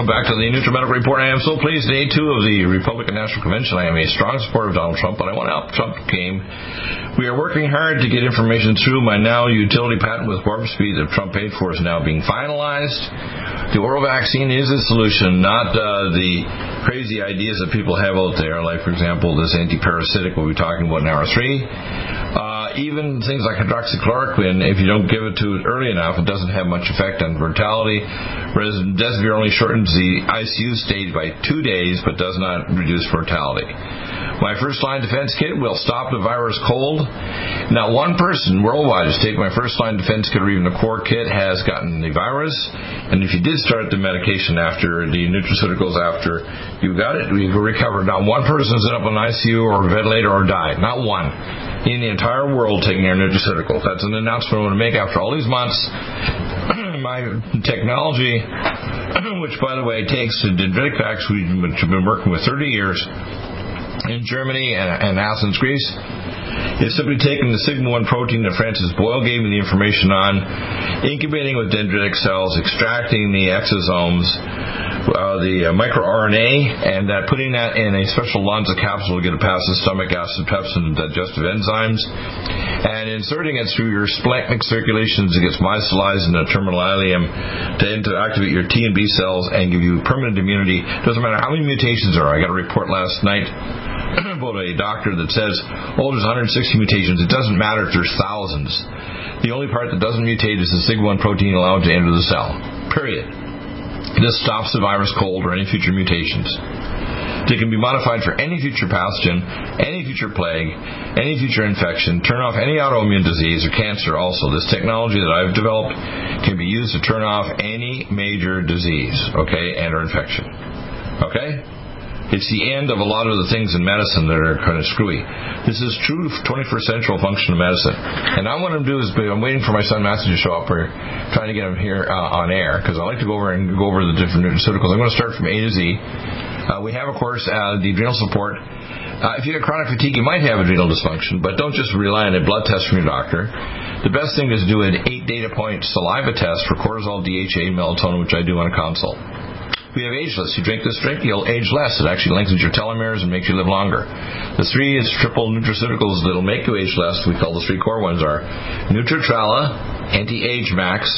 Welcome back to the NutriMedical Report. I am so pleased. Day two of the Republican National Convention. I am a strong supporter of Donald Trump, but I want to help Trump game. We are working hard to get information through. My now utility patent with warp speed that Trump paid for is now being finalized. The oral vaccine is a solution, not uh, the crazy ideas that people have out there, like, for example, this anti-parasitic we'll be talking about in hour three. Uh, Uh, even things like hydroxychloroquine, if you don't give it to it early enough, it doesn't have much effect on mortality. Whereas Desivir only shortens the ICU stage by two days, but does not reduce mortality. My first line defense kit will stop the virus cold. Not one person worldwide has taken my first line defense kit or even the core kit has gotten the virus. And if you did start the medication after the nutraceuticals after you got it, you recovered. Not one person has ended up in ICU or ventilator or died. Not one in the entire world taking our nutraceuticals. That's an announcement I want to make after all these months. my technology, which by the way takes the dendritic facts, have been working with 30 years, in Germany and, and Athens, Greece, is simply taking the sigma 1 protein that Francis Boyle gave me the information on, incubating with dendritic cells, extracting the exosomes, uh, the uh, microRNA, and putting that in a special Lonza capsule to get it past the stomach acid, pepsin, and digestive enzymes, and inserting it through your splenic circulations, it gets micellized in the terminal ileum to activate your T and B cells and give you permanent immunity. Doesn't matter how many mutations there are. I got a report last night about a doctor that says, oh, there's 160 mutations. It doesn't matter if there's thousands. The only part that doesn't mutate is the SIG1 protein allowed to enter the cell. Period. This stops the virus cold or any future mutations. They can be modified for any future pathogen, any future plague, any future infection, turn off any autoimmune disease or cancer also. This technology that I've developed can be used to turn off any major disease, okay, and or infection. Okay? It's the end of a lot of the things in medicine that are kind of screwy. This is true 21st century function of medicine. And I want to do is I'm waiting for my son Matthew to show up. We're trying to get him here uh, on air because I like to go over and go over the different nutraceuticals. I'm going to start from A to Z. Uh, we have, of course, uh, the adrenal support. Uh, if you have chronic fatigue, you might have adrenal dysfunction, but don't just rely on a blood test from your doctor. The best thing is to do an eight data point saliva test for cortisol, DHA, melatonin, which I do on a consult. We have ageless. You drink this drink, you'll age less. It actually lengthens your telomeres and makes you live longer. The three is triple nutraceuticals that'll make you age less. We call the three core ones are Nutritrala, Anti-Age Max,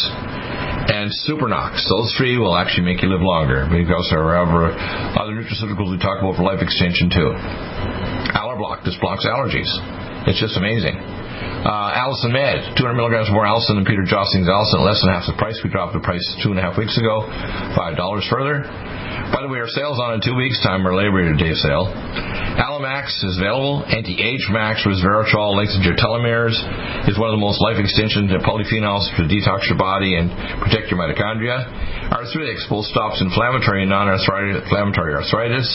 and Supernox. Those three will actually make you live longer because there are other nutraceuticals we talk about for life extension too. Allerblock, this blocks allergies. It's just amazing. Uh, Allicin Med, 200 milligrams more Allicin than Peter Josling's Allicin, less than half the price. We dropped the price two and a half weeks ago, five dollars further. By the way, our sales on in two weeks' time, our Labor Day sale. Alamax is available. Anti-Age Max, resveratrol, lengthens your telomeres, is one of the most life extension polyphenols to detox your body and protect your mitochondria. Arthritis both stops inflammatory and non-inflammatory arthritis.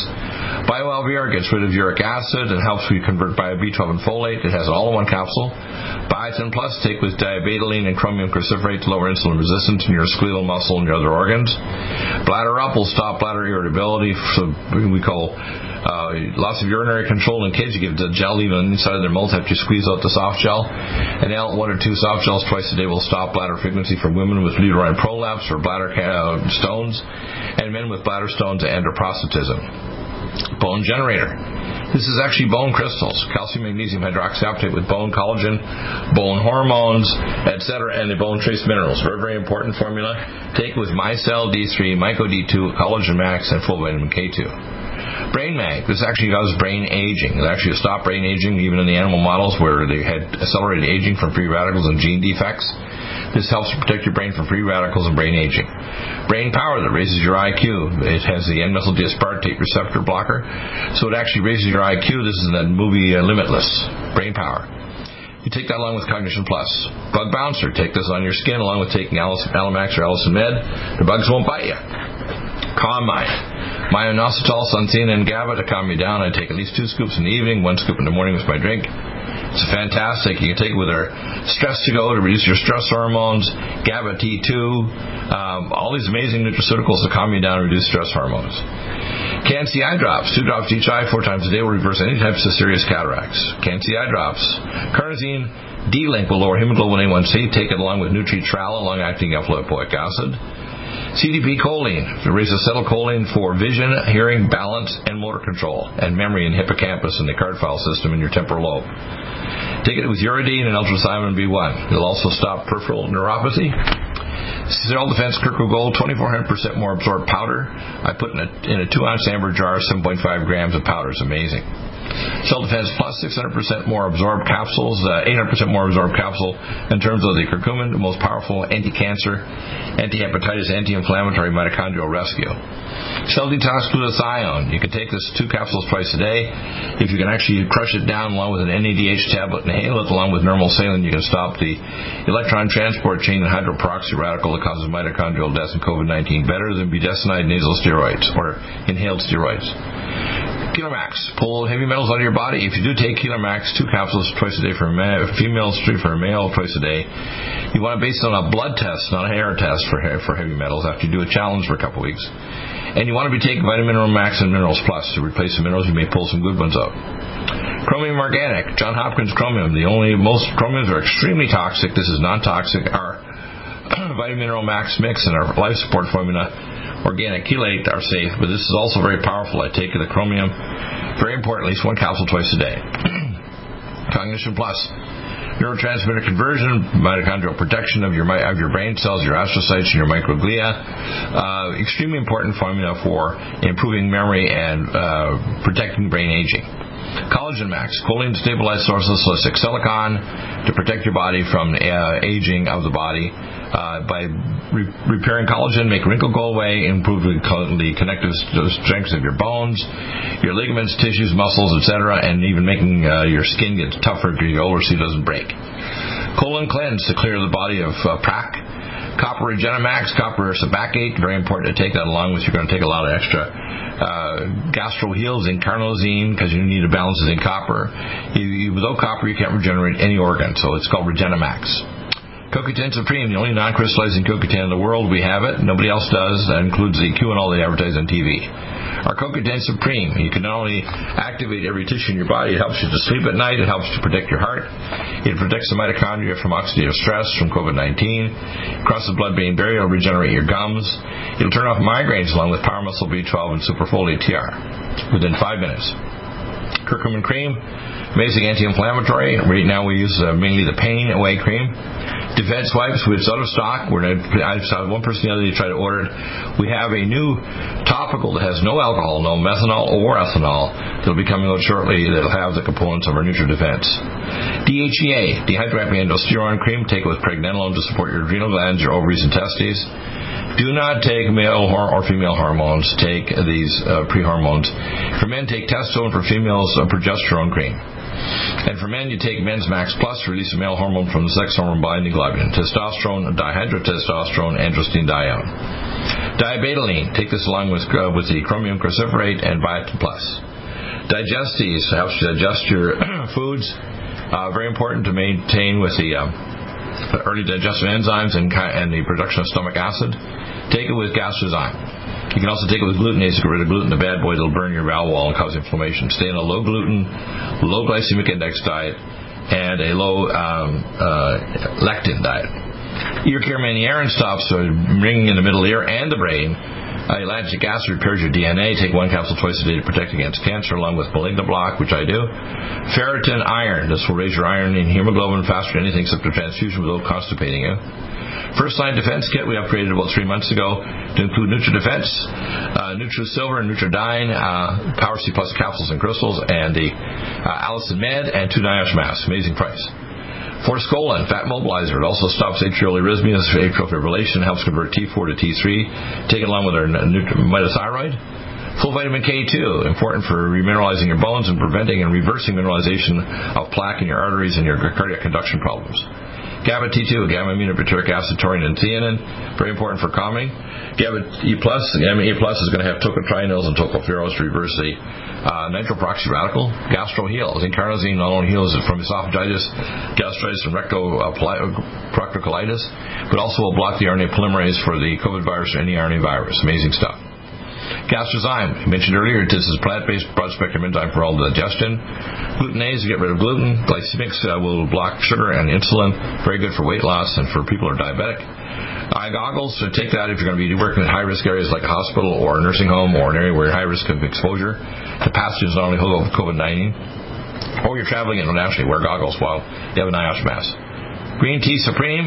BioLVR gets rid of uric acid and helps you convert bio B12 and folate. It has an all-in-one capsule. Biotin Plus, take with diabetoline and chromium cruciferate to lower insulin resistance in your skeletal muscle and your other organs. Bladder Up will stop bladder irritability. So we call uh, lots of urinary control in kids. You give the gel even inside of their mouth after you squeeze out the soft gel. And now one or two soft gels twice a day will stop bladder frequency for women with uterine prolapse or bladder uh, stones, and men with bladder stones and or prostatism. Bone generator. This is actually bone crystals, calcium, magnesium hydroxyapatite with bone collagen, bone hormones, etc., and the bone trace minerals. Very, very important formula. Take with MyCell D3, Myco D2, Collagen Max, and full vitamin K2. Brain Mag. This actually does brain aging. It actually stopped brain aging even in the animal models where they had accelerated aging from free radicals and gene defects. This helps protect your brain from free radicals and brain aging. Brain power that raises your IQ. It has the N-methyl D-aspartate receptor blocker, so it actually raises your IQ. This is in that movie uh, Limitless. Brain power. You take that along with Cognition Plus. Bug Bouncer, take this on your skin along with taking Alamax or Allicin Med. The bugs won't bite you. Calm Mind. My inositol, suntheanine, and GABA to calm me down. I take at least two scoops in the evening, one scoop in the morning with my drink. It's fantastic. You can take it with our stress to go to reduce your stress hormones, GABA T2, um, all these amazing nutraceuticals to calm you down and reduce stress hormones. Can-C eye drops, two drops each eye, four times a day will reverse any types of serious cataracts. Can-C eye drops. Carnosine D-Link will lower hemoglobin A1C. Take it along with Nutri-Tral, long-acting alpha-lipoic acid. CDP choline, to raise acetylcholine for vision, hearing, balance, and motor control, and memory in hippocampus and the card file system in your temporal lobe. Take it with uridine and ultrathymine B1. It'll also stop peripheral neuropathy. Cell Defense Kirkwood Gold, 2,400% more absorbed powder. I put in a, in a 2 ounce amber jar, 7.5 grams of powder. It's amazing. Cell Defense Plus, 600% more absorbed capsules, uh, 800% more absorbed capsule in terms of the curcumin, the most powerful anti-cancer, anti-hepatitis, anti-inflammatory mitochondrial rescue. Cell Detox Glutathione. You can take this two capsules twice a day. If you can actually crush it down along with an NADH tablet and inhale it along with normal saline, you can stop the electron transport chain and hydroperoxy radical that causes mitochondrial death in COVID-19 better than budesonide nasal steroids or inhaled steroids. Max. Pull heavy metals out of your body. If you do take Max, two capsules twice a day for a male, female, three for a male twice a day, you want to base it on a blood test, not a hair test for for heavy metals. After you do a challenge for a couple weeks, and you want to be taking Vitamin Mineral Max and Minerals Plus to replace the minerals, you may pull some good ones out. Chromium Organic, John Hopkins Chromium. The only most chromiums are extremely toxic. This is non-toxic. Our Vitamin Mineral Max mix and our life support formula organic chelate are safe, but this is also very powerful. I take the chromium, very important, at least one capsule twice a day. Cognition Plus, neurotransmitter conversion, mitochondrial protection of your of your brain cells, your astrocytes, and your microglia. Uh, extremely important formula for improving memory and uh, protecting brain aging. Collagen Max, choline stabilized sources of silicon to protect your body from uh, aging of the body uh, by re- repairing collagen, make wrinkle go away, improve the, co- the connective strength of your bones, your ligaments, tissues, muscles, etc., and even making uh, your skin get tougher as you get older it doesn't break. Colon cleanse to clear the body of uh, plaque. Copper Regenemax, copper sebacate, very important to take that along with. You're going to take a lot of extra uh, gastro heals in carnosine because you need a balance in copper. You, you, without copper, you can't regenerate any organ, so it's called Regenemax. CoQ10 Supreme, the only non-crystallizing CoQ10 in the world. We have it. Nobody else does. That includes the Q and all the advertise on TV. Our CoQ10 Supreme, you can not only activate every tissue in your body, it helps you to sleep at night, it helps to protect your heart, it protects the mitochondria from oxidative stress, from COVID-19, crosses the blood-brain barrier, it'll regenerate your gums, it'll turn off migraines along with Power Muscle B12 and Superfolate TR within five minutes. Curcumin cream, amazing anti-inflammatory. Right now we use uh, mainly the pain away cream. Defense wipes, it's out of stock. We're gonna, I saw one person the other day try to order it. We have a new topical that has no alcohol, no methanol or ethanol that'll be coming out shortly that'll have the components of our Nutra Defense. DHEA, dehydroepiandrosterone cream, take it with pregnenolone to support your adrenal glands, your ovaries and testes. Do not take male or female hormones. Take these uh, pre-hormones. For men, take testosterone. For females, uh, progesterone cream. And for men, you take Men's Max Plus release a male hormone from the sex hormone binding globulin, testosterone, dihydrotestosterone, androstenedione. Diabetoline, take this along with, uh, with the chromium cruciferate and biotin plus. Digestes helps you digest your foods. Uh, very important to maintain with the uh, early digestive enzymes and, and the production of stomach acid. Take it with Gastrozyme. You can also take it with glutenase to get rid of gluten, the bad boy that'll burn your bowel wall and cause inflammation. Stay on a low gluten, low glycemic index diet, and a low um, uh, lectin diet. Ear care Manierin stops ringing in the middle ear and the brain. Uh, ellagic acid repairs your DNA. Take one capsule twice a day to protect against cancer, along with malignant block, which I do. Ferritin iron. This will raise your iron and hemoglobin faster than anything except a transfusion without constipating you. First line defense kit we upgraded about three months ago to include Nutra Defense, uh, Nutra Silver, and Nutriodine, uh, Power C Plus capsules and crystals, and the uh, Allicin Med, and two NIOSH masks. Amazing price. Forskolin, fat mobilizer. It also stops atrial arrhythmias, atrial fibrillation, helps convert T4 to T3. Take it along with our mitothyroid. Full vitamin K2, important for remineralizing your bones and preventing and reversing mineralization of plaque in your arteries and your cardiac conduction problems. GABA T2, gamma aminobutyric acid, taurine, and theanine, very important for calming. GABA E plus, gamma E plus is going to have tocotrienols and tocopherols to reverse the uh, radical. Gastro heals. Incarnosine not only heals from esophagitis, gastritis, and rectoproctocolitis, but also will block the RNA polymerase for the COVID virus or any RNA virus. Amazing stuff. Gastrozyme, I mentioned earlier, this is plant-based broad-spectrum enzyme for all digestion. Glutenase, to get rid of gluten. Glycemics uh, will block sugar and insulin. Very good for weight loss and for people who are diabetic. Eye goggles, so take that if you're going to be working in high-risk areas like a hospital or a nursing home or an area where you're high risk of exposure to pathogens not only of COVID-19, or you're traveling internationally, wear goggles while you have an NIOSH mask. Green tea supreme,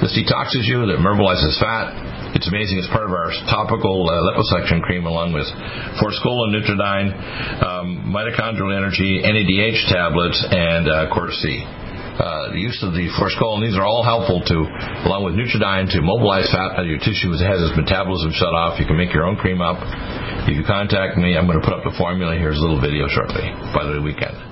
this detoxes you, that mobilizes fat, it's amazing. It's part of our topical uh, liposuction cream along with Forskolin, Nutriodine, um, mitochondrial energy, NADH tablets, and uh, C. Uh, the use of the Forskolin, these are all helpful to, along with Nutriodine, to mobilize fat out of your tissue. It has its metabolism shut off. You can make your own cream up. If you contact me, I'm going to put up the formula. Here's a little video shortly by the weekend.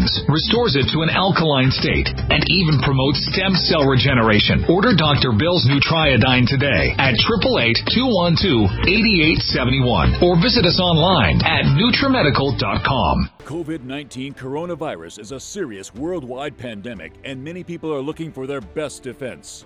restores it to an alkaline state, and even promotes stem cell regeneration. Order Dr. Bill's Nutriodine today at 888-212-8871 or visit us online at NutriMedical.com. COVID 19 coronavirus is a serious worldwide pandemic, and many people are looking for their best defense.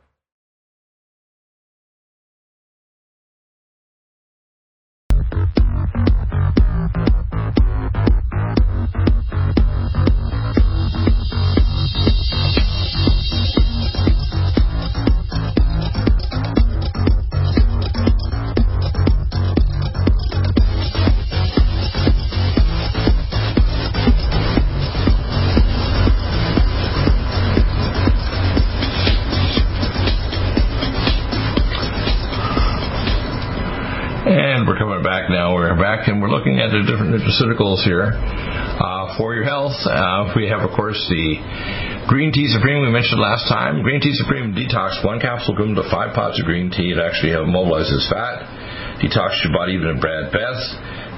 back and we're looking at the different nutraceuticals here. Uh, for your health, uh, we have, of course, the Green Tea Supreme we mentioned last time. Green Tea Supreme detox one capsule equivalent to five pots of green tea. It actually mobilizes fat, detox your body even at bad baths,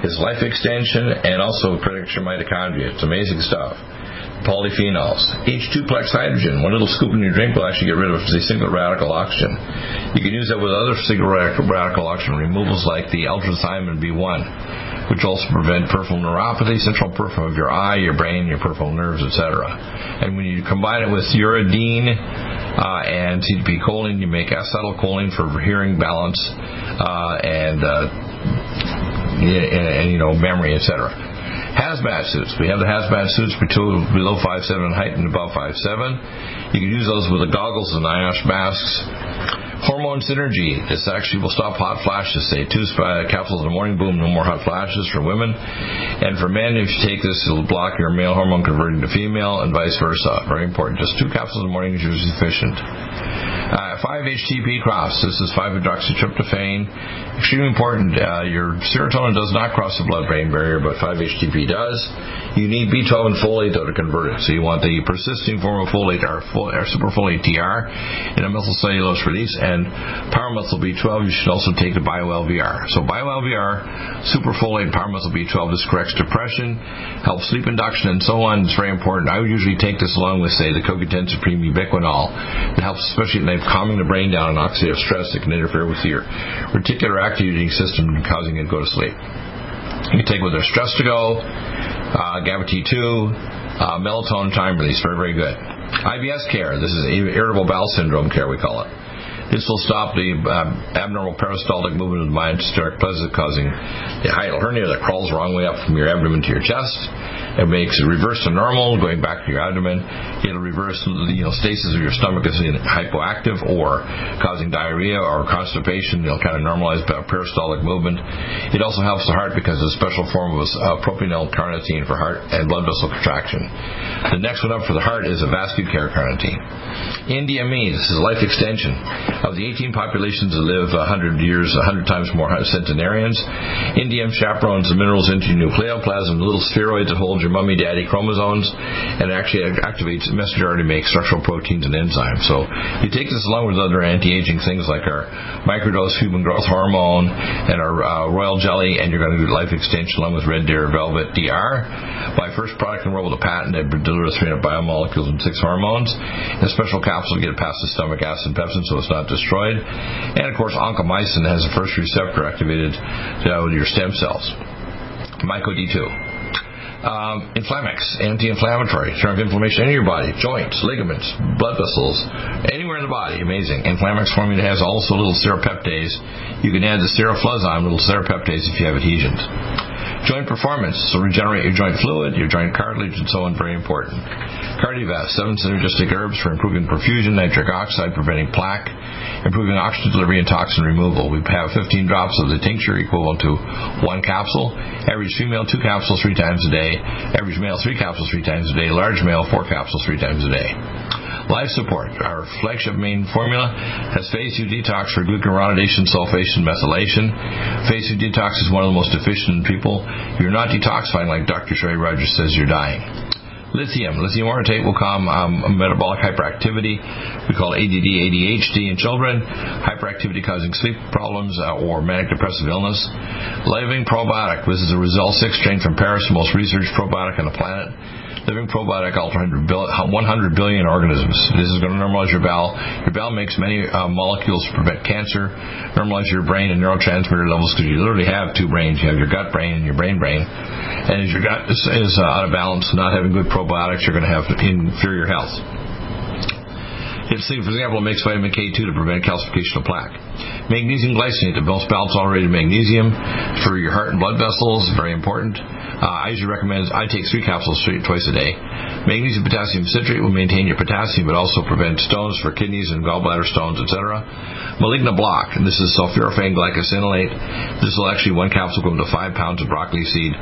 his life extension, and also protects your mitochondria. It's amazing stuff polyphenols. Each duplex hydrogen, one little scoop in your drink will actually get rid of the single radical oxygen. You can use that with other single radical oxygen removals like the ultrathymine B1 which also prevent peripheral neuropathy, central peripheral of your eye, your brain, your peripheral nerves, etc. And when you combine it with uridine uh, and CDP choline, you make acetylcholine for hearing balance uh, and, uh, and, and, you know memory, etc. Hazmat suits. We have the hazmat suits below 5'7 in height and above 5'7. You can use those with the goggles and NIOSH masks. Hormone Synergy. This actually will stop hot flashes. Say two capsules in the morning, boom, no more hot flashes for women. And for men, if you take this, it'll block your male hormone converting to female and vice versa. Very important. Just two capsules in the morning is sufficient. Uh, 5-HTP cross. This is 5-hydroxytryptophan. Extremely important. Uh, your serotonin does not cross the blood-brain barrier, but 5-HTP does. You need B12 and folate though to convert it. So you want the persisting form of folate, or, or superfolate TR, in a methylcellulose release, and pyromethyl B12, you should also take the BioLVR. So BioLVR, superfolate, pyromethyl B12, this corrects depression, helps sleep induction, and so on. It's very important. I would usually take this along with, say, the CoQ10 Supreme Ubiquinol. It helps, especially at night, calming the brain down and oxidative stress that can interfere with your reticular activating system, causing it to go to sleep. You can take with their stress to go, uh, GABA T2, uh, melatonin time release, very, very good. IBS care, this is irritable bowel syndrome care, we call it. This will stop the um, abnormal peristaltic movement of the mind, start causing the hiatal hernia that crawls wrong way up from your abdomen to your chest. It makes it reverse to normal, going back to your abdomen. It'll reverse the you know, stasis of your stomach as hypoactive or causing diarrhea or constipation. It'll kind of normalize peristaltic movement. It also helps the heart because it's a special form of uh, propionyl carnitine for heart and blood vessel contraction. The next one up for the heart is a vascular carnitine. NDME, this is life extension. Of the 18 populations that live 100 years, 100 times more centenarians, NDM chaperones the minerals into your nucleoplasm, little spheroids that hold your mummy daddy chromosomes and actually activates messenger RNA to make structural proteins and enzymes. So you take this along with other anti-aging things like our microdose human growth hormone and our uh, royal jelly, and you're going to do life extension along with red deer velvet DR. My first product in the world with a patent that delivers 300 biomolecules and six hormones. a special capsule to get past the stomach acid pepsin so it's not destroyed. And of course, oncomycin has the first receptor activated to your stem cells. Myco D2. Um, Inflammex, anti-inflammatory, turn off inflammation in your body, joints, ligaments, blood vessels, anywhere in the body. Amazing. Inflammex formula has also little serrapeptase. You can add the seroflozyme, little serrapeptase, if you have adhesions. Joint performance, so regenerate your joint fluid, your joint cartilage, and so on, very important. KardioVasc, seven synergistic herbs for improving perfusion, nitric oxide, preventing plaque, improving oxygen delivery and toxin removal. We have 15 drops of the tincture equivalent to one capsule. Average female, two capsules three times a day. Average male, three capsules three times a day. Large male, four capsules three times a day. Life Support, our flagship main formula, has phase 2 detox for glucuronidation, sulfation, methylation. Phase 2 detox is one of the most efficient in people. You're not detoxifying like Dr. Sherry Rogers says, you're dying. Lithium. Lithium orotate will calm um, metabolic hyperactivity. We call it ADD, ADHD in children. Hyperactivity causing sleep problems uh, or manic depressive illness. Living probiotic. This is a Result 6 strain from Paris, the most researched probiotic on the planet living probiotic alter 100 billion organisms. This is going to normalize your bowel. Your bowel makes many uh, molecules to prevent cancer, normalize your brain and neurotransmitter levels because you literally have two brains. You have your gut brain and your brain brain. And as your gut is, is uh, out of balance, not having good probiotics, you're going to have inferior health. It's, for example, it makes vitamin K2 to prevent calcification of plaque. Magnesium glycinate, the most balanced tolerated magnesium for your heart and blood vessels, very important. Uh, I usually recommend I take three capsules twice a day. Magnesium potassium citrate will maintain your potassium, but also prevent stones for kidneys and gallbladder stones, etc. Malignant block, this is sulforaphane glucosinolate. This will actually one capsule go into five pounds of broccoli seed.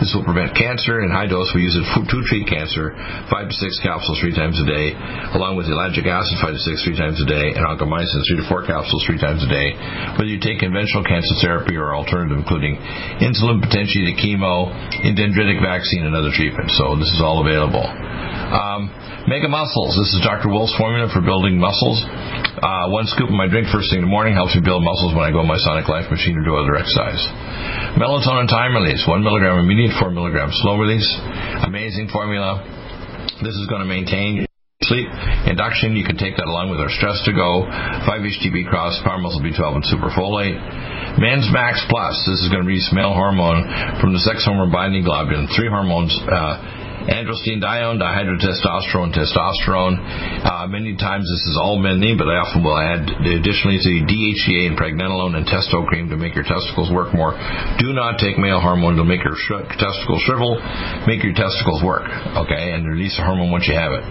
This will prevent cancer. In high dose, we use it to treat cancer. Five to six capsules three times a day, along with ellagic acid five to six three times a day, and oncomycin three to four capsules three times a day. Whether you take conventional cancer therapy or alternative, including insulin, potentially the chemo, in dendritic vaccine and other treatments. So this is all available. Um, Mega Muscles. This is Dr. Wolf's formula for building muscles. Uh, one scoop of my drink first thing in the morning helps me build muscles when I go on my Sonic Life machine or do other exercise. Melatonin time release. One milligram immediate, four milligram slow release. Amazing formula. This is going to maintain sleep induction. You can take that along with our stress to go, 5-HTP cross, power muscle B12, and super folate. Men's Max Plus. This is going to release male hormone from the sex hormone binding globulin. Three hormones. Uh, androstenedione, dihydrotestosterone, testosterone. Uh, many times this is all men need, but I often will add additionally to DHEA and pregnenolone and testo cream to make your testicles work more. Do not take male hormone to make your sh- testicles shrivel, make your testicles work, okay, and release the hormone once you have it.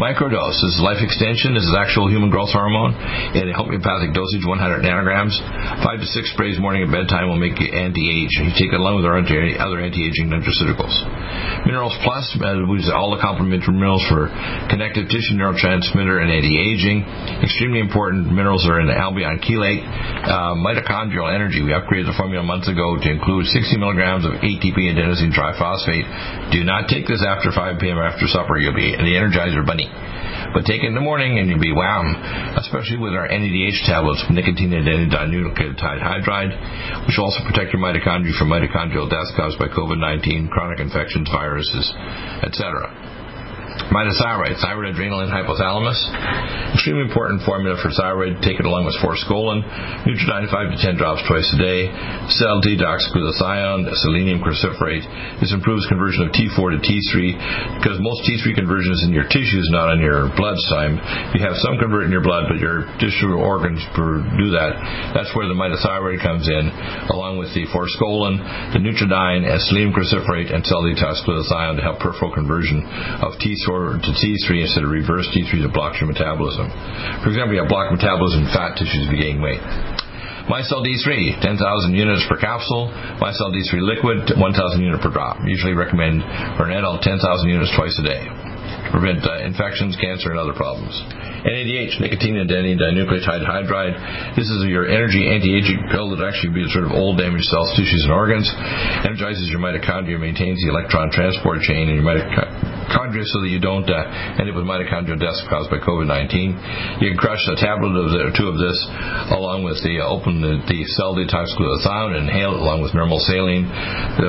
Microdose is life extension. This is actual human growth hormone in a homeopathic dosage, 100 nanograms. Five to six sprays morning and bedtime will make you anti-age. You take it along with our other anti-aging nutraceuticals. Minerals Plus Plus, which all the complementary minerals for connective tissue neurotransmitter and anti-aging. Extremely important minerals are in the albion chelate. Uh, mitochondrial energy. We upgraded the formula months ago to include 60 milligrams of ATP adenosine triphosphate. Do not take this after 5 p.m. after supper. You'll be the Energizer Bunny. But take it in the morning and you'll be wow, especially with our NADH tablets, nicotine and dinucleotide hydride, which also protect your mitochondria from mitochondrial death caused by COVID-19, chronic infections, viruses, etc. Mitothyroid, thyroid, adrenal, and hypothalamus. Extremely important formula for thyroid. Take it along with forskolin. Nutriodine 5 to 10 drops twice a day. Cell detox glutathione, selenium cruciferate. This improves conversion of T4 to T3 because most T3 conversion is in your tissues, not on your blood side. You have some convert in your blood, but your tissue organs do that. That's where the mitothyroid comes in, along with the forskolin, the Nutriodine, selenium cruciferate, and cell detox glutathione to help peripheral conversion of T4 to T3 instead of reverse T3 to block your metabolism. For example, you have blocked metabolism in fat tissues to gain weight. MyCell D3, 10,000 units per capsule. MyCell D3 liquid, 1,000 units per drop. Usually recommend for an adult 10,000 units twice a day. To Prevent uh, infections, cancer, and other problems. NADH, nicotine and dinucleotide hydride. This is your energy anti-aging pill that actually be sort of old damaged cells, tissues, and organs. Energizes your mitochondria, maintains the electron transport chain in your mitochondria so that you don't uh, end up with mitochondrial death caused by COVID-19. You can crush a tablet or two of this along with the uh, open the, the, cell detox glutathione and inhale it along with normal saline.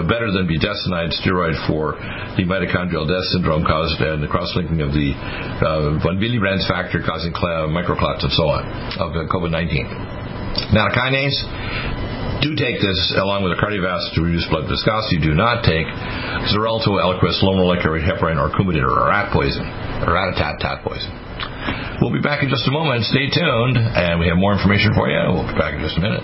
Better than budesonide steroid for the mitochondrial death syndrome caused and the cross-linking of the uh, von Willebrand's factor causing microclots and so on of COVID-19. Nattokinase, do take this along with a cardiovascular to reduce blood viscosity. Do not take Xarelto, Eliquis, low molecular heparin, or Coumadin, or rat poison, or rat-a-tat tat poison. We'll be back in just a moment. Stay tuned, and we have more information for you. We'll be back in just a minute.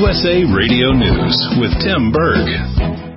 USA Radio News with Tim Berg.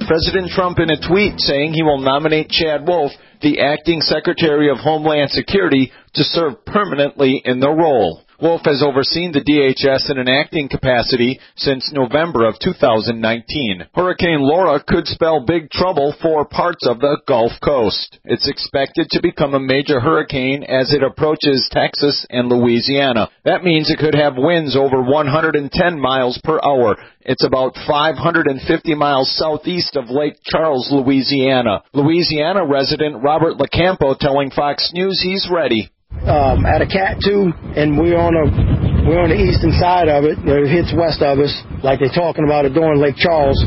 President Trump in a tweet saying he will nominate Chad Wolf, the acting Secretary of Homeland Security, to serve permanently in the role. Wolf has overseen the DHS in an acting capacity since November of 2019. Hurricane Laura could spell big trouble for parts of the Gulf Coast. It's expected to become a major hurricane as it approaches Texas and Louisiana. That means it could have winds over 110 miles per hour. It's about 550 miles southeast of Lake Charles, Louisiana. Louisiana resident Robert LaCampo telling Fox News he's ready um, at a Cat 2, and we're on a we're on the eastern side of it. It hits west of us, like they're talking about it during Lake Charles.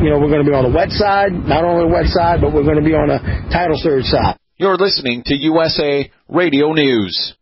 You know, we're going to be on the wet side, not only the wet side, but we're going to be on the tidal surge side. You're listening to USA Radio News.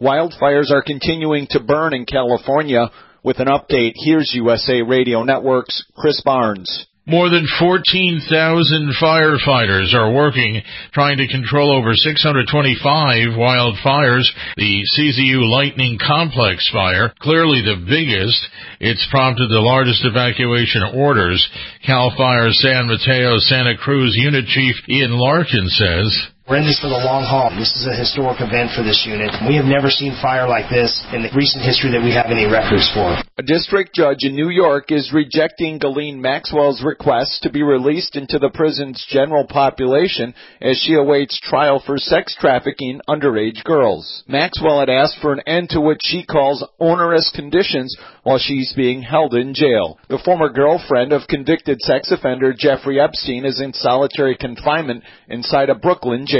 Wildfires are continuing to burn in California. With an update, here's USA Radio Network's Chris Barnes. More than 14,000 firefighters are working trying to control over 625 wildfires. The CZU Lightning Complex fire, clearly the biggest, it's prompted the largest evacuation orders. CAL FIRE San Mateo Santa Cruz Unit Chief Ian Larkin says, we're in this for the long haul. This is a historic event for this unit. We have never seen fire like this in the recent history that we have any records for. A district judge in New York is rejecting Ghislaine Maxwell's request to be released into the prison's general population as she awaits trial for sex trafficking underage girls. Maxwell had asked for an end to what she calls onerous conditions while she's being held in jail. The former girlfriend of convicted sex offender Jeffrey Epstein is in solitary confinement inside a Brooklyn jail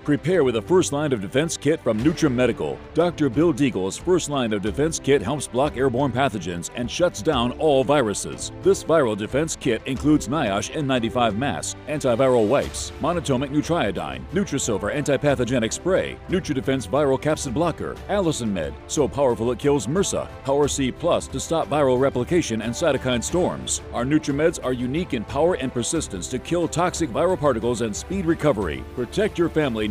Prepare with a first line of defense kit from NutriMedical. Dr. Bill Deagle's first line of defense kit helps block airborne pathogens and shuts down all viruses. This viral defense kit includes NIOSH N95 mask, antiviral wipes, monatomic nutriodine, Nutrisilver antipathogenic spray, NutriDefense viral capsid blocker, Allicin Med, so powerful it kills MRSA, Power C Plus to stop viral replication and cytokine storms. Our NutriMeds are unique in power and persistence to kill toxic viral particles and speed recovery. Protect your family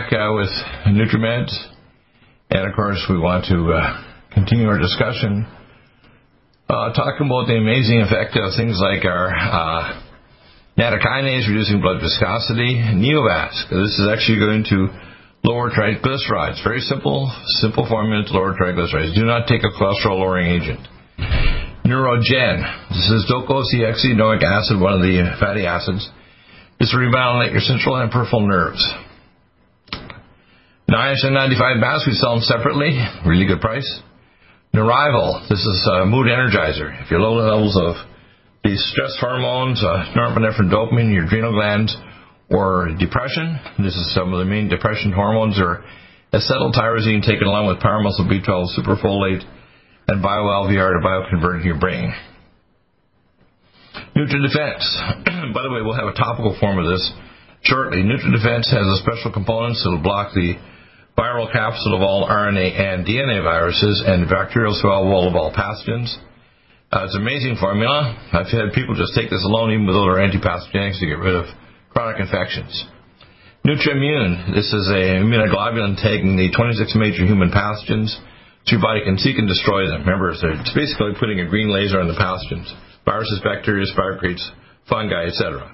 back uh, with NutriMeds. And of course, we want to uh, continue our discussion uh, talking about the amazing effect of things like our uh, nattokinase reducing blood viscosity, Neovasc. This is actually going to lower triglycerides. Very simple, simple formula to lower triglycerides. Do not take a cholesterol lowering agent. Neurogen. This is docosahexaenoic acid, one of the fatty acids. It's to remyelinate your central and peripheral nerves. NIOSH N95 masks, we sell them separately. Really good price. Neurival, this is a mood energizer. If you're low levels of these stress hormones, uh, norepinephrine, dopamine, your adrenal glands, or depression, this is some of the main depression hormones, or acetyltyrosine taken along with paramuscle B12, superfolate, and bioLVR to bioconvert your brain. NutriDefense. By the way, we'll have a topical form of this shortly. NutriDefense has a special components that will block the viral capsid of all RNA and DNA viruses, and bacterial cell wall of all pathogens. Uh, it's an amazing formula. I've had people just take this alone, even with other antipathogenics, to get rid of chronic infections. NutriImmune. This is a immunoglobulin taking the 26 major human pathogens so your body can seek and destroy them. Remember, it's basically putting a green laser on the pathogens. Viruses, bacteria, spirochetes, fungi, etc.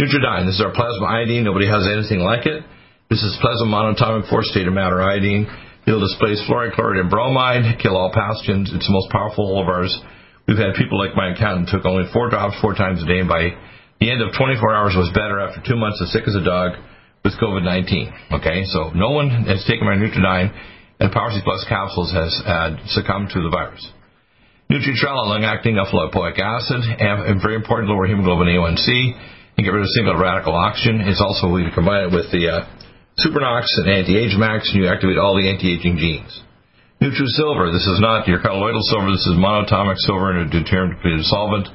Nutriodine. This is our plasma iodine. Nobody has anything like it. This is plasma monatomic four state of matter iodine. It'll displace fluoride, chloride, and bromide, kill all pathogens. It's the most powerful of ours. We've had people like my accountant took only four drops four times a day, and by the end of 24 hours was better. After two months, as sick as a dog, with COVID-19. Okay, so no one has taken my Nutriodine and Power C Plus capsules has uh, succumbed to the virus. Nutritrella, long-acting alpha-lipoic acid, and very important, lower hemoglobin A1C, and get rid of single radical oxygen. It's also we combine it with the uh, Supernox and Anti-Age Max, and you activate all the anti-aging genes. NutriSilver, this is not your colloidal silver, this is monatomic silver in a deuterium depleted solvent.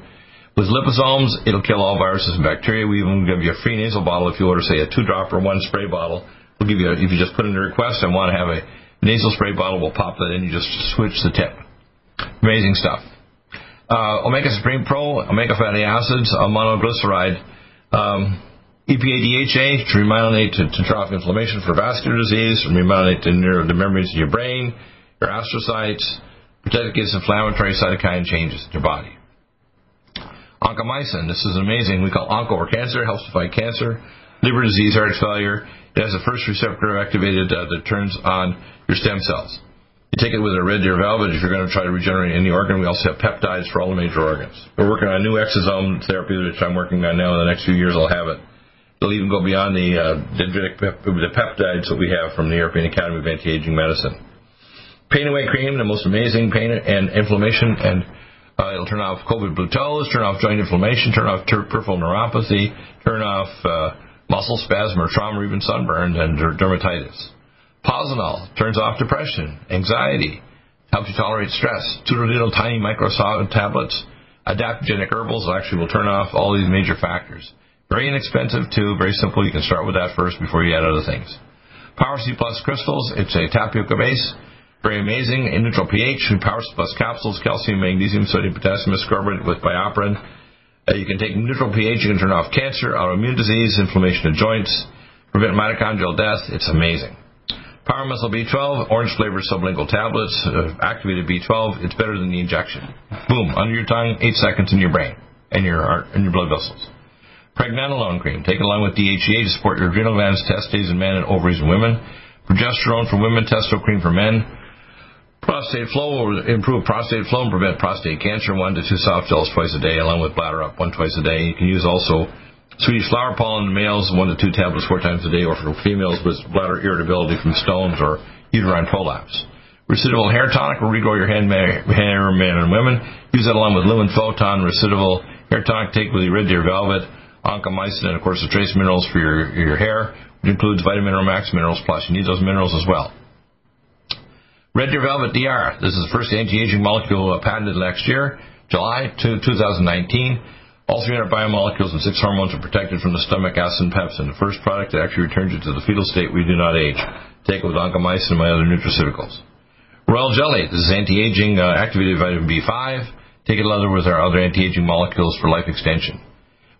With liposomes, it'll kill all viruses and bacteria. We even give you a free nasal bottle if you order, say, a two drop or one spray bottle. We'll give you, a, if you just put in a request and want to have a nasal spray bottle, we'll pop that in. You just switch the tip. Amazing stuff. Uh, Omega Supreme Pro, omega fatty acids, a monoglyceride, um, EPA DHA to remyelinate to, to drop inflammation for vascular disease, remyelinate to neuro, the memories in your brain, your astrocytes, protect against inflammatory cytokine changes in your body. Oncomycin, this is amazing. We call onco or cancer, helps to fight cancer, liver disease, heart failure. It has the first receptor activated uh, that turns on your stem cells. You take it with a red deer velvet if you're going to try to regenerate any organ. We also have peptides for all the major organs. We're working on a new exosome therapy, which I'm working on now. In the next few years, I'll have it. It'll even go beyond the uh, dendritic pep- the peptides that we have from the European Academy of Anti-Aging Medicine. Pain Away Cream, the most amazing pain and inflammation, and uh, it'll turn off COVID blue toes, turn off joint inflammation, turn off ter- peripheral neuropathy, turn off uh, muscle spasm or trauma or even sunburn and dermatitis. Posonol turns off depression, anxiety, helps you tolerate stress. Two little tiny micro tablets, adaptogenic herbals actually will turn off all these major factors. Very inexpensive too, very simple. You can start with that first before you add other things. Power C Plus crystals, it's a tapioca base. Very amazing. In neutral pH, Power C Plus capsules, calcium, magnesium, sodium, potassium ascorbate with BioPerine. Uh, you can take neutral pH, you can turn off cancer, autoimmune disease, inflammation of joints, prevent mitochondrial death. It's amazing. Power Muscle B12, orange flavored sublingual tablets, uh, activated B12. It's better than the injection. Boom, under your tongue, eight seconds in your brain and your heart and your blood vessels. Pregnenolone cream, taken along with DHEA to support your adrenal glands, testes in men and ovaries in women. Progesterone for women, testo cream for men. Prostate flow will improve prostate flow and prevent prostate cancer. One to two soft gels twice a day, along with bladder up one twice a day. You can use also Swedish flower pollen in males, one to two tablets four times a day, or for females with bladder irritability from stones or uterine prolapse. Recidival hair tonic will regrow your hair, men and women. Use that along with Lumen Photon, Recidival hair tonic. Take with the Red Deer Velvet, Oncomycin, and of course the trace minerals for your, your hair, which includes Vitamin R Max Minerals Plus. You need those minerals as well. Red Deer Velvet DR. This is the first anti-aging molecule uh, patented last year, July 2, 2019. All 300 biomolecules and six hormones are protected from the stomach acid and pepsin. The first product that actually returns you to the fetal state we do not age. Take it with oncomycin and my other nutraceuticals. Royal Jelly. This is anti-aging uh, activated vitamin B5. Take it together with our other anti-aging molecules for life extension.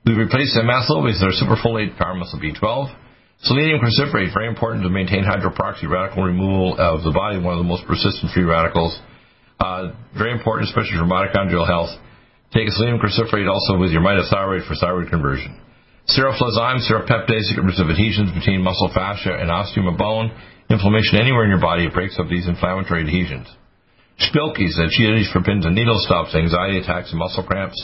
We've replaced methyl with our superfolate muscle B12. Selenium cruciferate, very important to maintain hydroperoxy radical removal of the body, one of the most persistent free radicals. Uh, very important, especially for mitochondrial health. Take a selenium cruciferate also with your mitothyroid for thyroid conversion. Seroflozyme, serapeptase, get rid of adhesions between muscle fascia and osteum of bone. Inflammation anywhere in your body, breaks up these inflammatory adhesions. Spilkies, that cheese for pins and needle stops, anxiety attacks and muscle cramps.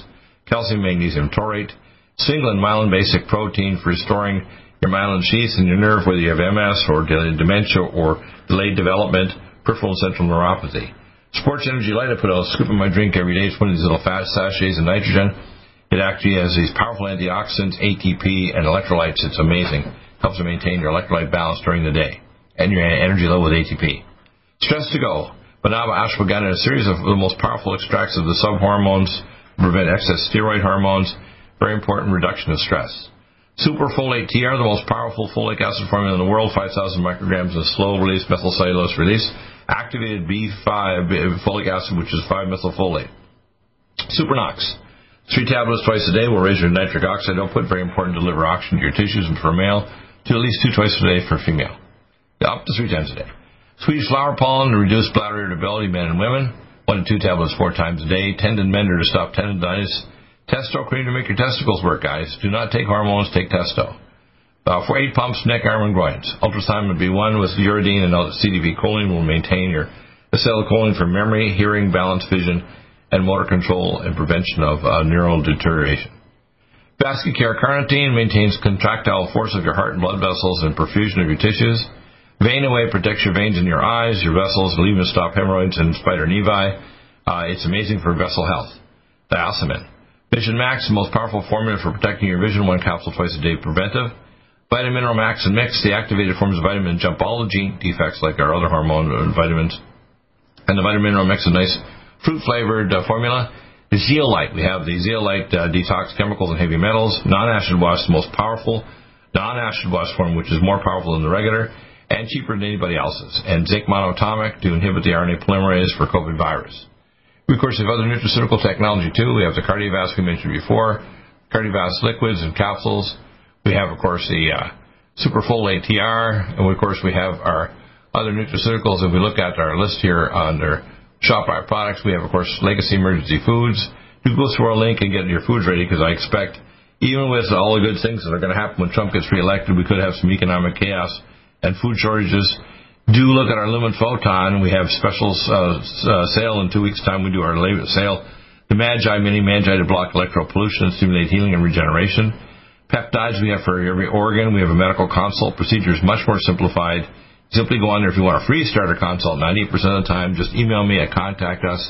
Calcium, magnesium taurate. Singlet myelin basic protein for restoring your myelin sheaths in your nerve, whether you have MS or dementia or delayed development, peripheral and central neuropathy. Sports Energy Light, I put a scoop in my drink every day. It's one of these little fat sachets of nitrogen. It actually has these powerful antioxidants, ATP, and electrolytes. It's amazing. Helps to maintain your electrolyte balance during the day and your energy level with ATP. Stress to go. Banaba ashwagandha, a series of the most powerful extracts of the subhormones, prevent excess steroid hormones. Very important reduction of stress. Superfolate TR, the most powerful folic acid formula in the world, 5,000 micrograms of slow release methylcellulose release activated B5 folic acid, which is 5-methylfolate. Supernox. Three tablets twice a day will raise your nitric oxide output. Very important to deliver oxygen to your tissues and for male to at least two twice a day for female. Up to three times a day. Swedish flower pollen to reduce bladder irritability, men and women. One to two tablets four times a day. Tendon mender to stop tendonitis. Testo cream to make your testicles work, guys. Do not take hormones, take testo. Uh, for eight pumps, neck, arm, and groins. Ultrasound B1 with uridine and CDP choline will maintain your acetylcholine for memory, hearing, balance, vision, and motor control and prevention of uh, neural deterioration. Vascular carnitine maintains contractile force of your heart and blood vessels and perfusion of your tissues. Vein Away protects your veins in your eyes, your vessels, will even stop hemorrhoids and spider nevi. Uh, it's amazing for vessel health. Diosmin. Vision Max, the most powerful formula for protecting your vision, one capsule twice a day preventive. Vitamin Mineral Max and Mix, the activated forms of vitamin jump all gene defects like our other hormone and vitamins. And the Vitamin Mineral Mix is a nice fruit flavored uh, formula. The Zeolite, we have the Zeolite uh, detox chemicals and heavy metals. Non acid wash, the most powerful non acid wash form, which is more powerful than the regular and cheaper than anybody else's. And zinc monatomic to inhibit the RNA polymerase for COVID virus. We, of course, have other nutraceutical technology too. We have the cardiovascular mentioned before, cardiovascular liquids and capsules. We have, of course, the uh, Superfolate TR, and of course, we have our other nutraceuticals. If we look at our list here under Shop Our Products, we have, of course, Legacy Emergency Foods. You can go through our link and get your foods ready because I expect, even with all the good things that are going to happen when Trump gets reelected, we could have some economic chaos and food shortages do look at our Lumen Photon. We have special uh, uh, sale in two weeks' time. We do our latest sale. The Magi Mini Magi to block electro pollution and stimulate healing and regeneration. Peptides we have for every organ. We have a medical consult. Procedure is much more simplified. Simply go on there if you want a free starter consult 90% of the time. Just email me at contact us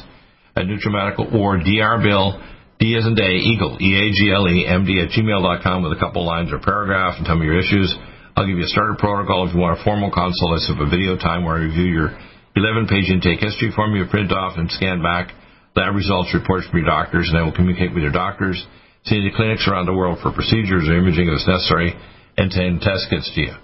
at NutriMedical or drbill, D as in day, Eagle, E-A-G-L-E, M-D at gmail.com with a couple lines or paragraph and tell me your issues. I'll give you a starter protocol. If you want a formal consult, I set up a video time where I review your 11-page intake history form you print off and scan back lab results, reports from your doctors, and I will communicate with your doctors, send you to clinics around the world for procedures or imaging if it's necessary, and send test kits to you.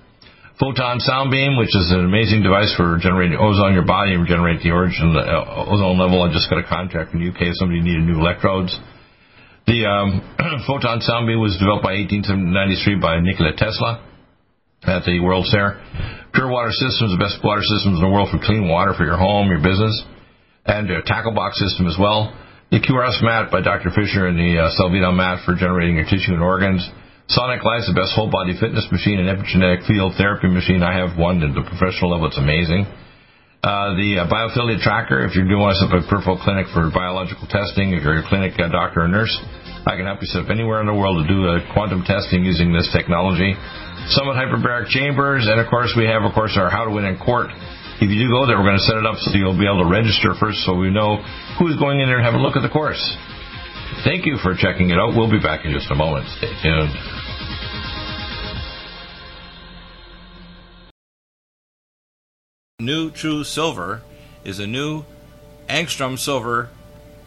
Photon Sound Beam, which is an amazing device for generating ozone in your body and regenerate the origin uh, ozone level. I just got a contract in the UK somebody needed new electrodes. The um, Photon Sound Beam was developed by 1893 by Nikola Tesla at the World's Fair. Pure Water Systems, the best water systems in the world for clean water for your home, your business, and a tackle box system as well. The QRS mat by Dr. Fisher and the uh, mat for generating your tissue and organs. Sonic Life, the best whole body fitness machine and epigenetic field therapy machine. I have one at the professional level. It's amazing. Uh, the uh, biophilia tracker, if you're doing a peripheral clinic for biological testing, if you're a clinic uh, doctor or nurse, I can help you set up anywhere in the world to do a quantum testing using this technology. Summit Hyperbaric Chambers, and of course we have, of course, our How to Win in Court. If you do go there, we're going to set it up so you'll be able to register first so we know who's going in there and have a look at the course. Thank you for checking it out. We'll be back in just a moment. Stay tuned. New True Silver is a new angstrom silver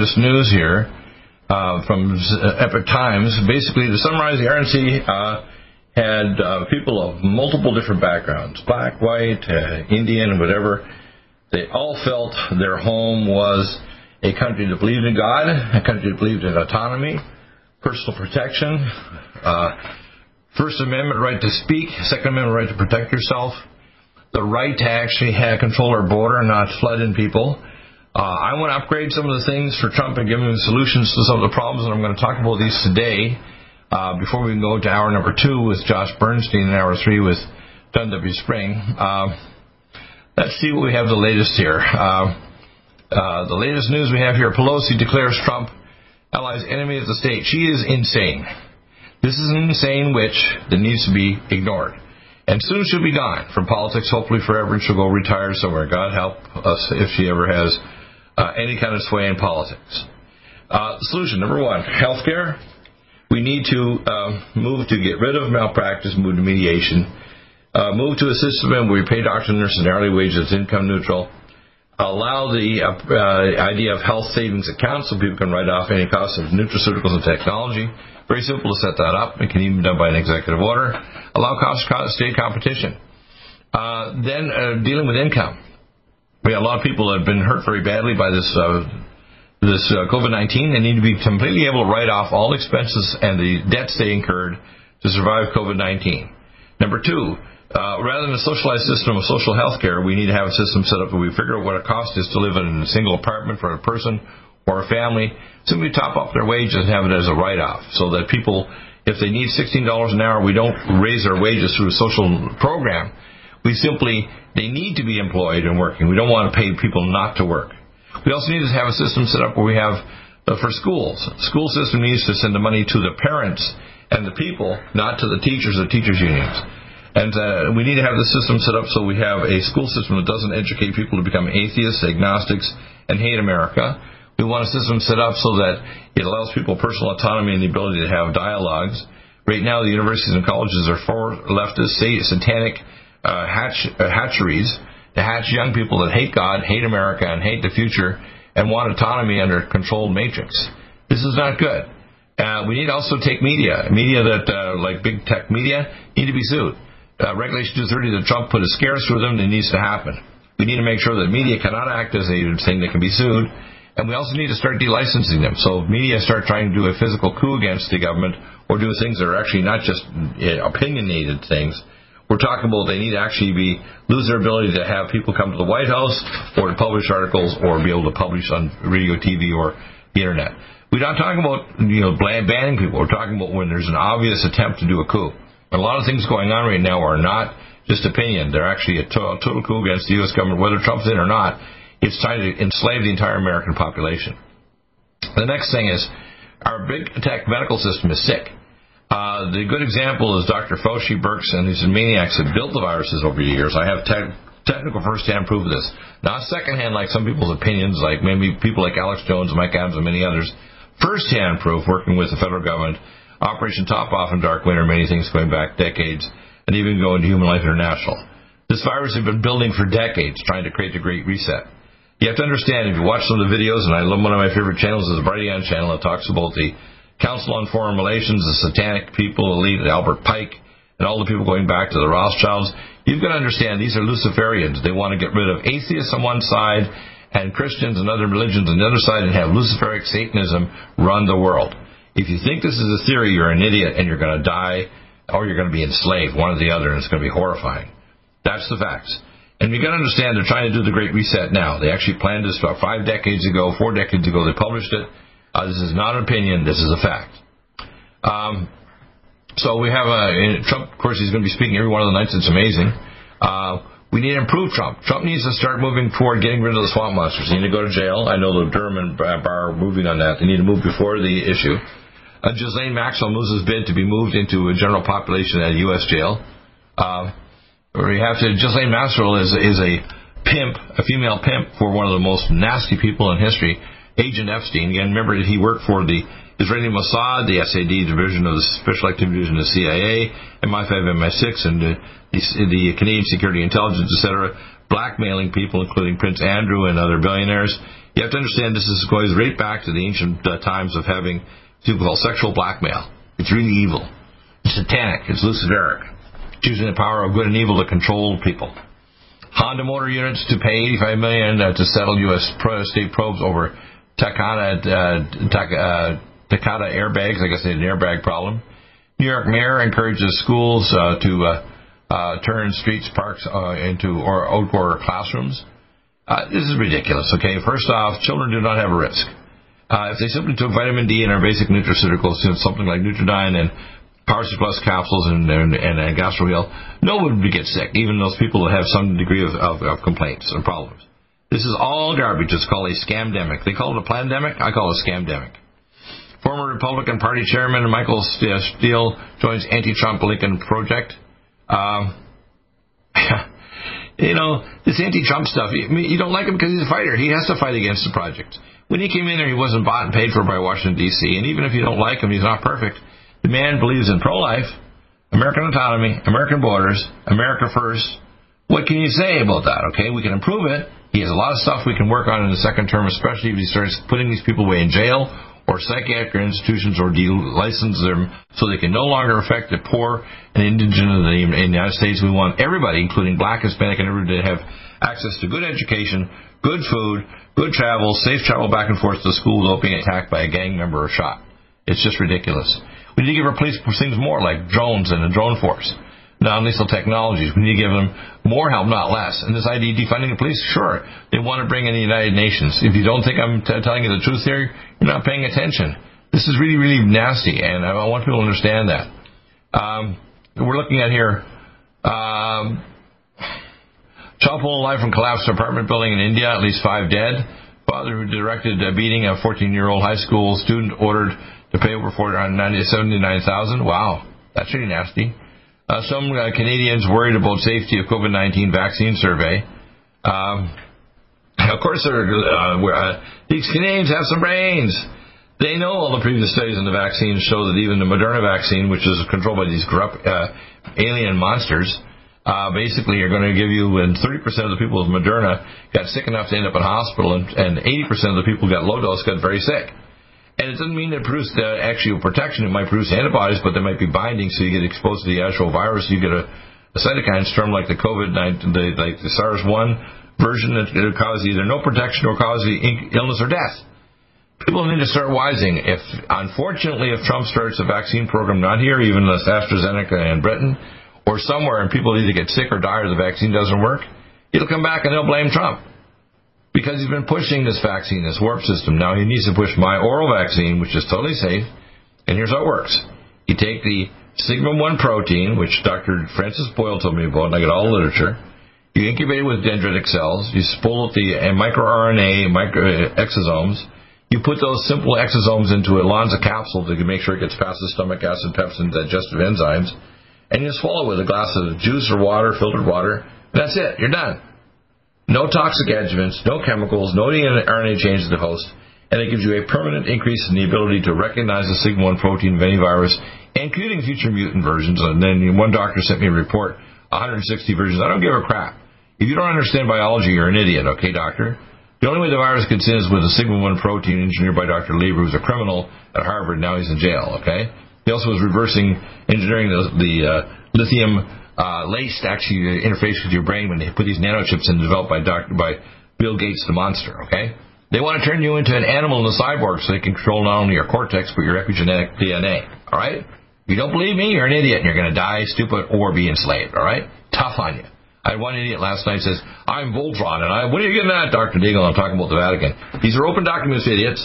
Latest news here uh, from uh, Epoch Times. Basically, to summarize, the RNC uh, had uh, people of multiple different backgrounds black, white, uh, Indian, whatever. They all felt their home was a country that believed in God, a country that believed in autonomy, personal protection, uh, First Amendment right to speak, Second Amendment right to protect yourself, the right to actually have control our border and not flood in people uh, I want to upgrade some of the things for Trump and give him solutions to some of the problems, and I'm going to talk about these today. Uh, before we go to hour number two with Josh Bernstein and hour three with John W. Spring, uh, let's see what we have the latest here. Uh, uh, the latest news we have here: Pelosi declares Trump allies enemy of the state. She is insane. This is an insane witch that needs to be ignored. And soon she'll be gone from politics, hopefully forever, and she'll go retire somewhere. God help us if she ever has uh, any kind of sway in politics. Uh, solution number one healthcare. We need to uh, move to get rid of malpractice, move to mediation, uh, move to a system where we pay doctors and nurses an hourly wage that's income neutral, allow the uh, uh, idea of health savings accounts so people can write off any cost of nutraceuticals and technology. Very simple to set that up. It can even be done by an executive order. Allow cost state competition. then dealing with income we have a lot of people that have been hurt very badly by this uh, this uh, COVID-19. They need to be completely able to write off all expenses and the debts they incurred to survive COVID-19. Number two, uh, rather than a socialized system of social health care, we need to have a system set up where we figure out what it costs is to live in a single apartment for a person or a family. Simply top up their wages and have it as a write-off so that people, if they need $16 an hour, we don't raise their wages through a social program we simply, they need to be employed and working. We don't want to pay people not to work. We also need to have a system set up where we have uh, for schools. School system needs to send the money to the parents and the people, not to the teachers or teachers unions. And uh, we need to have the system set up so we have a school system that doesn't educate people to become atheists, agnostics, and hate America. We want a system set up so that it allows people personal autonomy and the ability to have dialogues. Right now, the universities and colleges are for leftist, satanic, uh, hatch, uh, hatcheries to hatch young people that hate God, hate America, and hate the future, and want autonomy under a controlled matrix. This is not good. Uh, we need to also take media, media that, uh, like big tech media, need to be sued. uh, Regulation 230 that Trump put a scare through them, it needs to happen. We need to make sure that media cannot act as a thing that can be sued, and we also need to start delicensing them. So if media start trying to do a physical coup against the government or do things that are actually not just uh, opinionated things, we're talking about they need to actually be lose their ability to have people come to the White House or to publish articles or be able to publish on radio, TV, or the internet. We're not talking about you know banning people. We're talking about when there's an obvious attempt to do a coup. A lot of things going on right now are not just opinion. They're actually a total coup against the U.S. government, whether Trump's in or not. It's trying to enslave the entire American population. The next thing is our big tech medical system is sick. Uh, the good example is Dr. Fauci, Birx, and these maniacs have built the viruses over the years. I have te- technical first-hand proof of this. Not second-hand like some people's opinions, like maybe people like Alex Jones, Mike Adams, and many others. First-hand proof working with the federal government Operation Top Off and Dark Winter, many things going back decades, and even going to Human Life International. This virus has been building for decades, trying to create the Great Reset. You have to understand, if you watch some of the videos, and I love one of my favorite channels is the Brighteon channel that talks about the Council on Foreign Relations, the satanic people, elite, Albert Pike, and all the people going back to the Rothschilds. You've got to understand these are Luciferians. They want to get rid of atheists on one side and Christians and other religions on the other side and have Luciferic Satanism run the world. If you think this is a theory, you're an idiot and you're going to die or you're going to be enslaved, one or the other, and it's going to be horrifying. That's the facts. And you've got to understand they're trying to do the Great Reset now. They actually planned this about five decades ago, four decades ago. They published it. Uh, this is not an opinion. This is a fact. Um, so we have a Trump. Of course, he's going to be speaking every one of the nights. It's amazing. Uh, we need to improve Trump. Trump needs to start moving toward getting rid of the swamp monsters. They need to go to jail. I know the Durham and Barr are moving on that. They need to move before the issue. Uh, Ghislaine Maxwell moves his bid to be moved into a general population at a U.S. jail. Uh, we have to. Ghislaine Maxwell is is a pimp, a female pimp for one of the most nasty people in history, Agent Epstein. Again, remember that he worked for the Israeli Mossad, the SAD division of the Special Activity Division of the CIA, MI5, MI6, and the, the, the Canadian Security Intelligence, etc., blackmailing people, including Prince Andrew and other billionaires. You have to understand this is goes right back to the ancient uh, times of having call sexual blackmail. It's really evil. It's satanic. It's luciferic. It's using the power of good and evil to control people. Honda Motor Units to pay 85 million uh, to settle U.S. state probes over Takata uh, uh, Takata airbags. I guess they had an airbag problem. New York mayor encourages schools uh, to uh, turn streets, parks into or outdoor classrooms. this is ridiculous. Okay, first off, children do not have a risk. If they simply took vitamin D and our basic nutraceuticals, something like Nutriodine and Power Plus capsules and, and, and, and GastroHeal, no one would get sick, even those people that have some degree of, of, of complaints and problems. This is all garbage. It's called a scamdemic. They call it a pandemic. I call it a scamdemic. Former Republican Party Chairman Michael Steele joins anti-Trump Lincoln Project. Um, you know, this anti-Trump stuff, you, you don't like him because he's a fighter. He has to fight against the project. When he came in there, he wasn't bought and paid for by Washington, D.C., and even if you don't like him, he's not perfect. The man believes in pro-life, American autonomy, American borders, America first. What can you say about that? Okay, we can improve it. He has a lot of stuff we can work on in the second term, especially if he starts putting these people away in jail or psychiatric institutions or de-license them so they can no longer affect the poor and indigent in the United States. We want everybody, including black, Hispanic, and everybody to have access to good education, good food, good travel, safe travel back and forth to school without being attacked by a gang member or shot. It's just ridiculous. We need to give our police things more, like drones and a drone force, non-lethal technologies. We need to give them more help, not less. And this idea of defunding the police, sure, they want to bring in the United Nations. If you don't think I'm t- telling you the truth here, you're not paying attention. This is really, really nasty, and I want people to understand that. Um, we're looking at here. Um, Child pulled alive from collapsed apartment building in India, at least five dead. Father who directed a beating a 14-year-old high school student ordered to pay over 479,000. Wow, that's pretty nasty. Uh, some uh, Canadians worried about safety of COVID-19 vaccine survey. Um, of course, uh, uh, these Canadians have some brains. They know all the previous studies on the vaccines show that even the Moderna vaccine, which is controlled by these corrupt uh, alien monsters, uh, basically you're going to give you, and 30% of the people with Moderna got sick enough to end up in hospital, and, and 80% of the people who got low dose got very sick. And it doesn't mean it produced uh, actual protection. It might produce antibodies, but there might be binding, so you get exposed to the actual virus. You get a, a cytokine storm like the COVID the, like the SARS one version that could cause either no protection or cause illness or death. People need to start wising. If unfortunately, if Trump starts a vaccine program, not here, even the AstraZeneca in Britain, or somewhere, and people either get sick or die or the vaccine doesn't work, he'll come back and they'll blame Trump because he's been pushing this vaccine, this warp system. Now he needs to push my oral vaccine, which is totally safe. And here's how it works: you take the sigma one protein, which Dr. Francis Boyle told me about, and I got all the literature. You incubate it with dendritic cells. You spool up the uh, microRNA, micro uh, exosomes you put those simple exosomes into a Lonza capsule to make sure it gets past the stomach acid, pepsin, digestive enzymes, and you swallow it with a glass of juice or water, filtered water, that's it. You're done. No toxic adjuvants, no chemicals, no RNA changes to the host, and it gives you a permanent increase in the ability to recognize the sigma-1 protein of any virus, including future mutant versions. And then one doctor sent me a report, 160 versions. I don't give a crap. If you don't understand biology, you're an idiot, okay, doctor? The only way the virus gets in is with a sigma-1 protein engineered by Dr. Lieber, who's a criminal at Harvard. Now he's in jail, okay? He also was reversing engineering the, the uh, lithium uh, laced actually interface with your brain when they put these nanochips in developed by Dr. by Bill Gates, the monster, okay? They want to turn you into an animal in a cyborg so they control not only your cortex but your epigenetic DNA, all right? You don't believe me, you're an idiot and you're going to die stupid or be enslaved, all right? Tough on you. I had one idiot last night says, I'm Voltron, and I, what are you getting at, Dr. Deagle? I'm talking about the Vatican. These are open documents, idiots.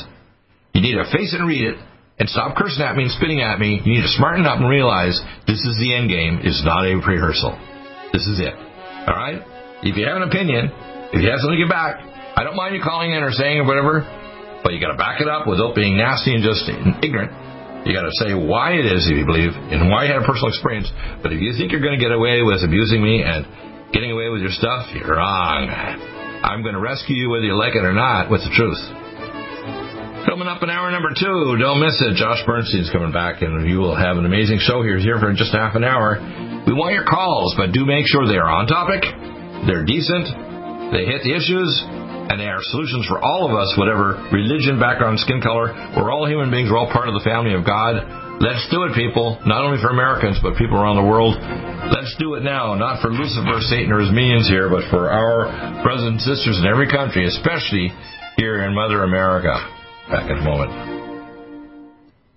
You need to face it and read it, and stop cursing at me and spitting at me. You need to smarten up and realize this is the end game. It's not a rehearsal. This is it. All right? If you have an opinion, if you have something to get back, I don't mind you calling in or saying or whatever, but you got to back it up without being nasty and just ignorant. You got to say why it is if you believe and why you had a personal experience. But if you think you're going to get away with abusing me and getting away with your stuff, you're wrong. I'm going to rescue you whether you like it or not with the truth. Coming up in hour number two, don't miss it. Josh Bernstein's coming back, and you will have an amazing show here, here for just half an hour. We want your calls, but do make sure they are on topic, they're decent, they hit the issues, and they are solutions for all of us, whatever religion, background, skin color. We're all human beings. We're all part of the family of God. Let's do it, people. Not only for Americans, but people around the world. Let's do it now. Not for Lucifer, Satan, or his minions here, but for our brothers and sisters in every country, especially here in Mother America. Back in a moment.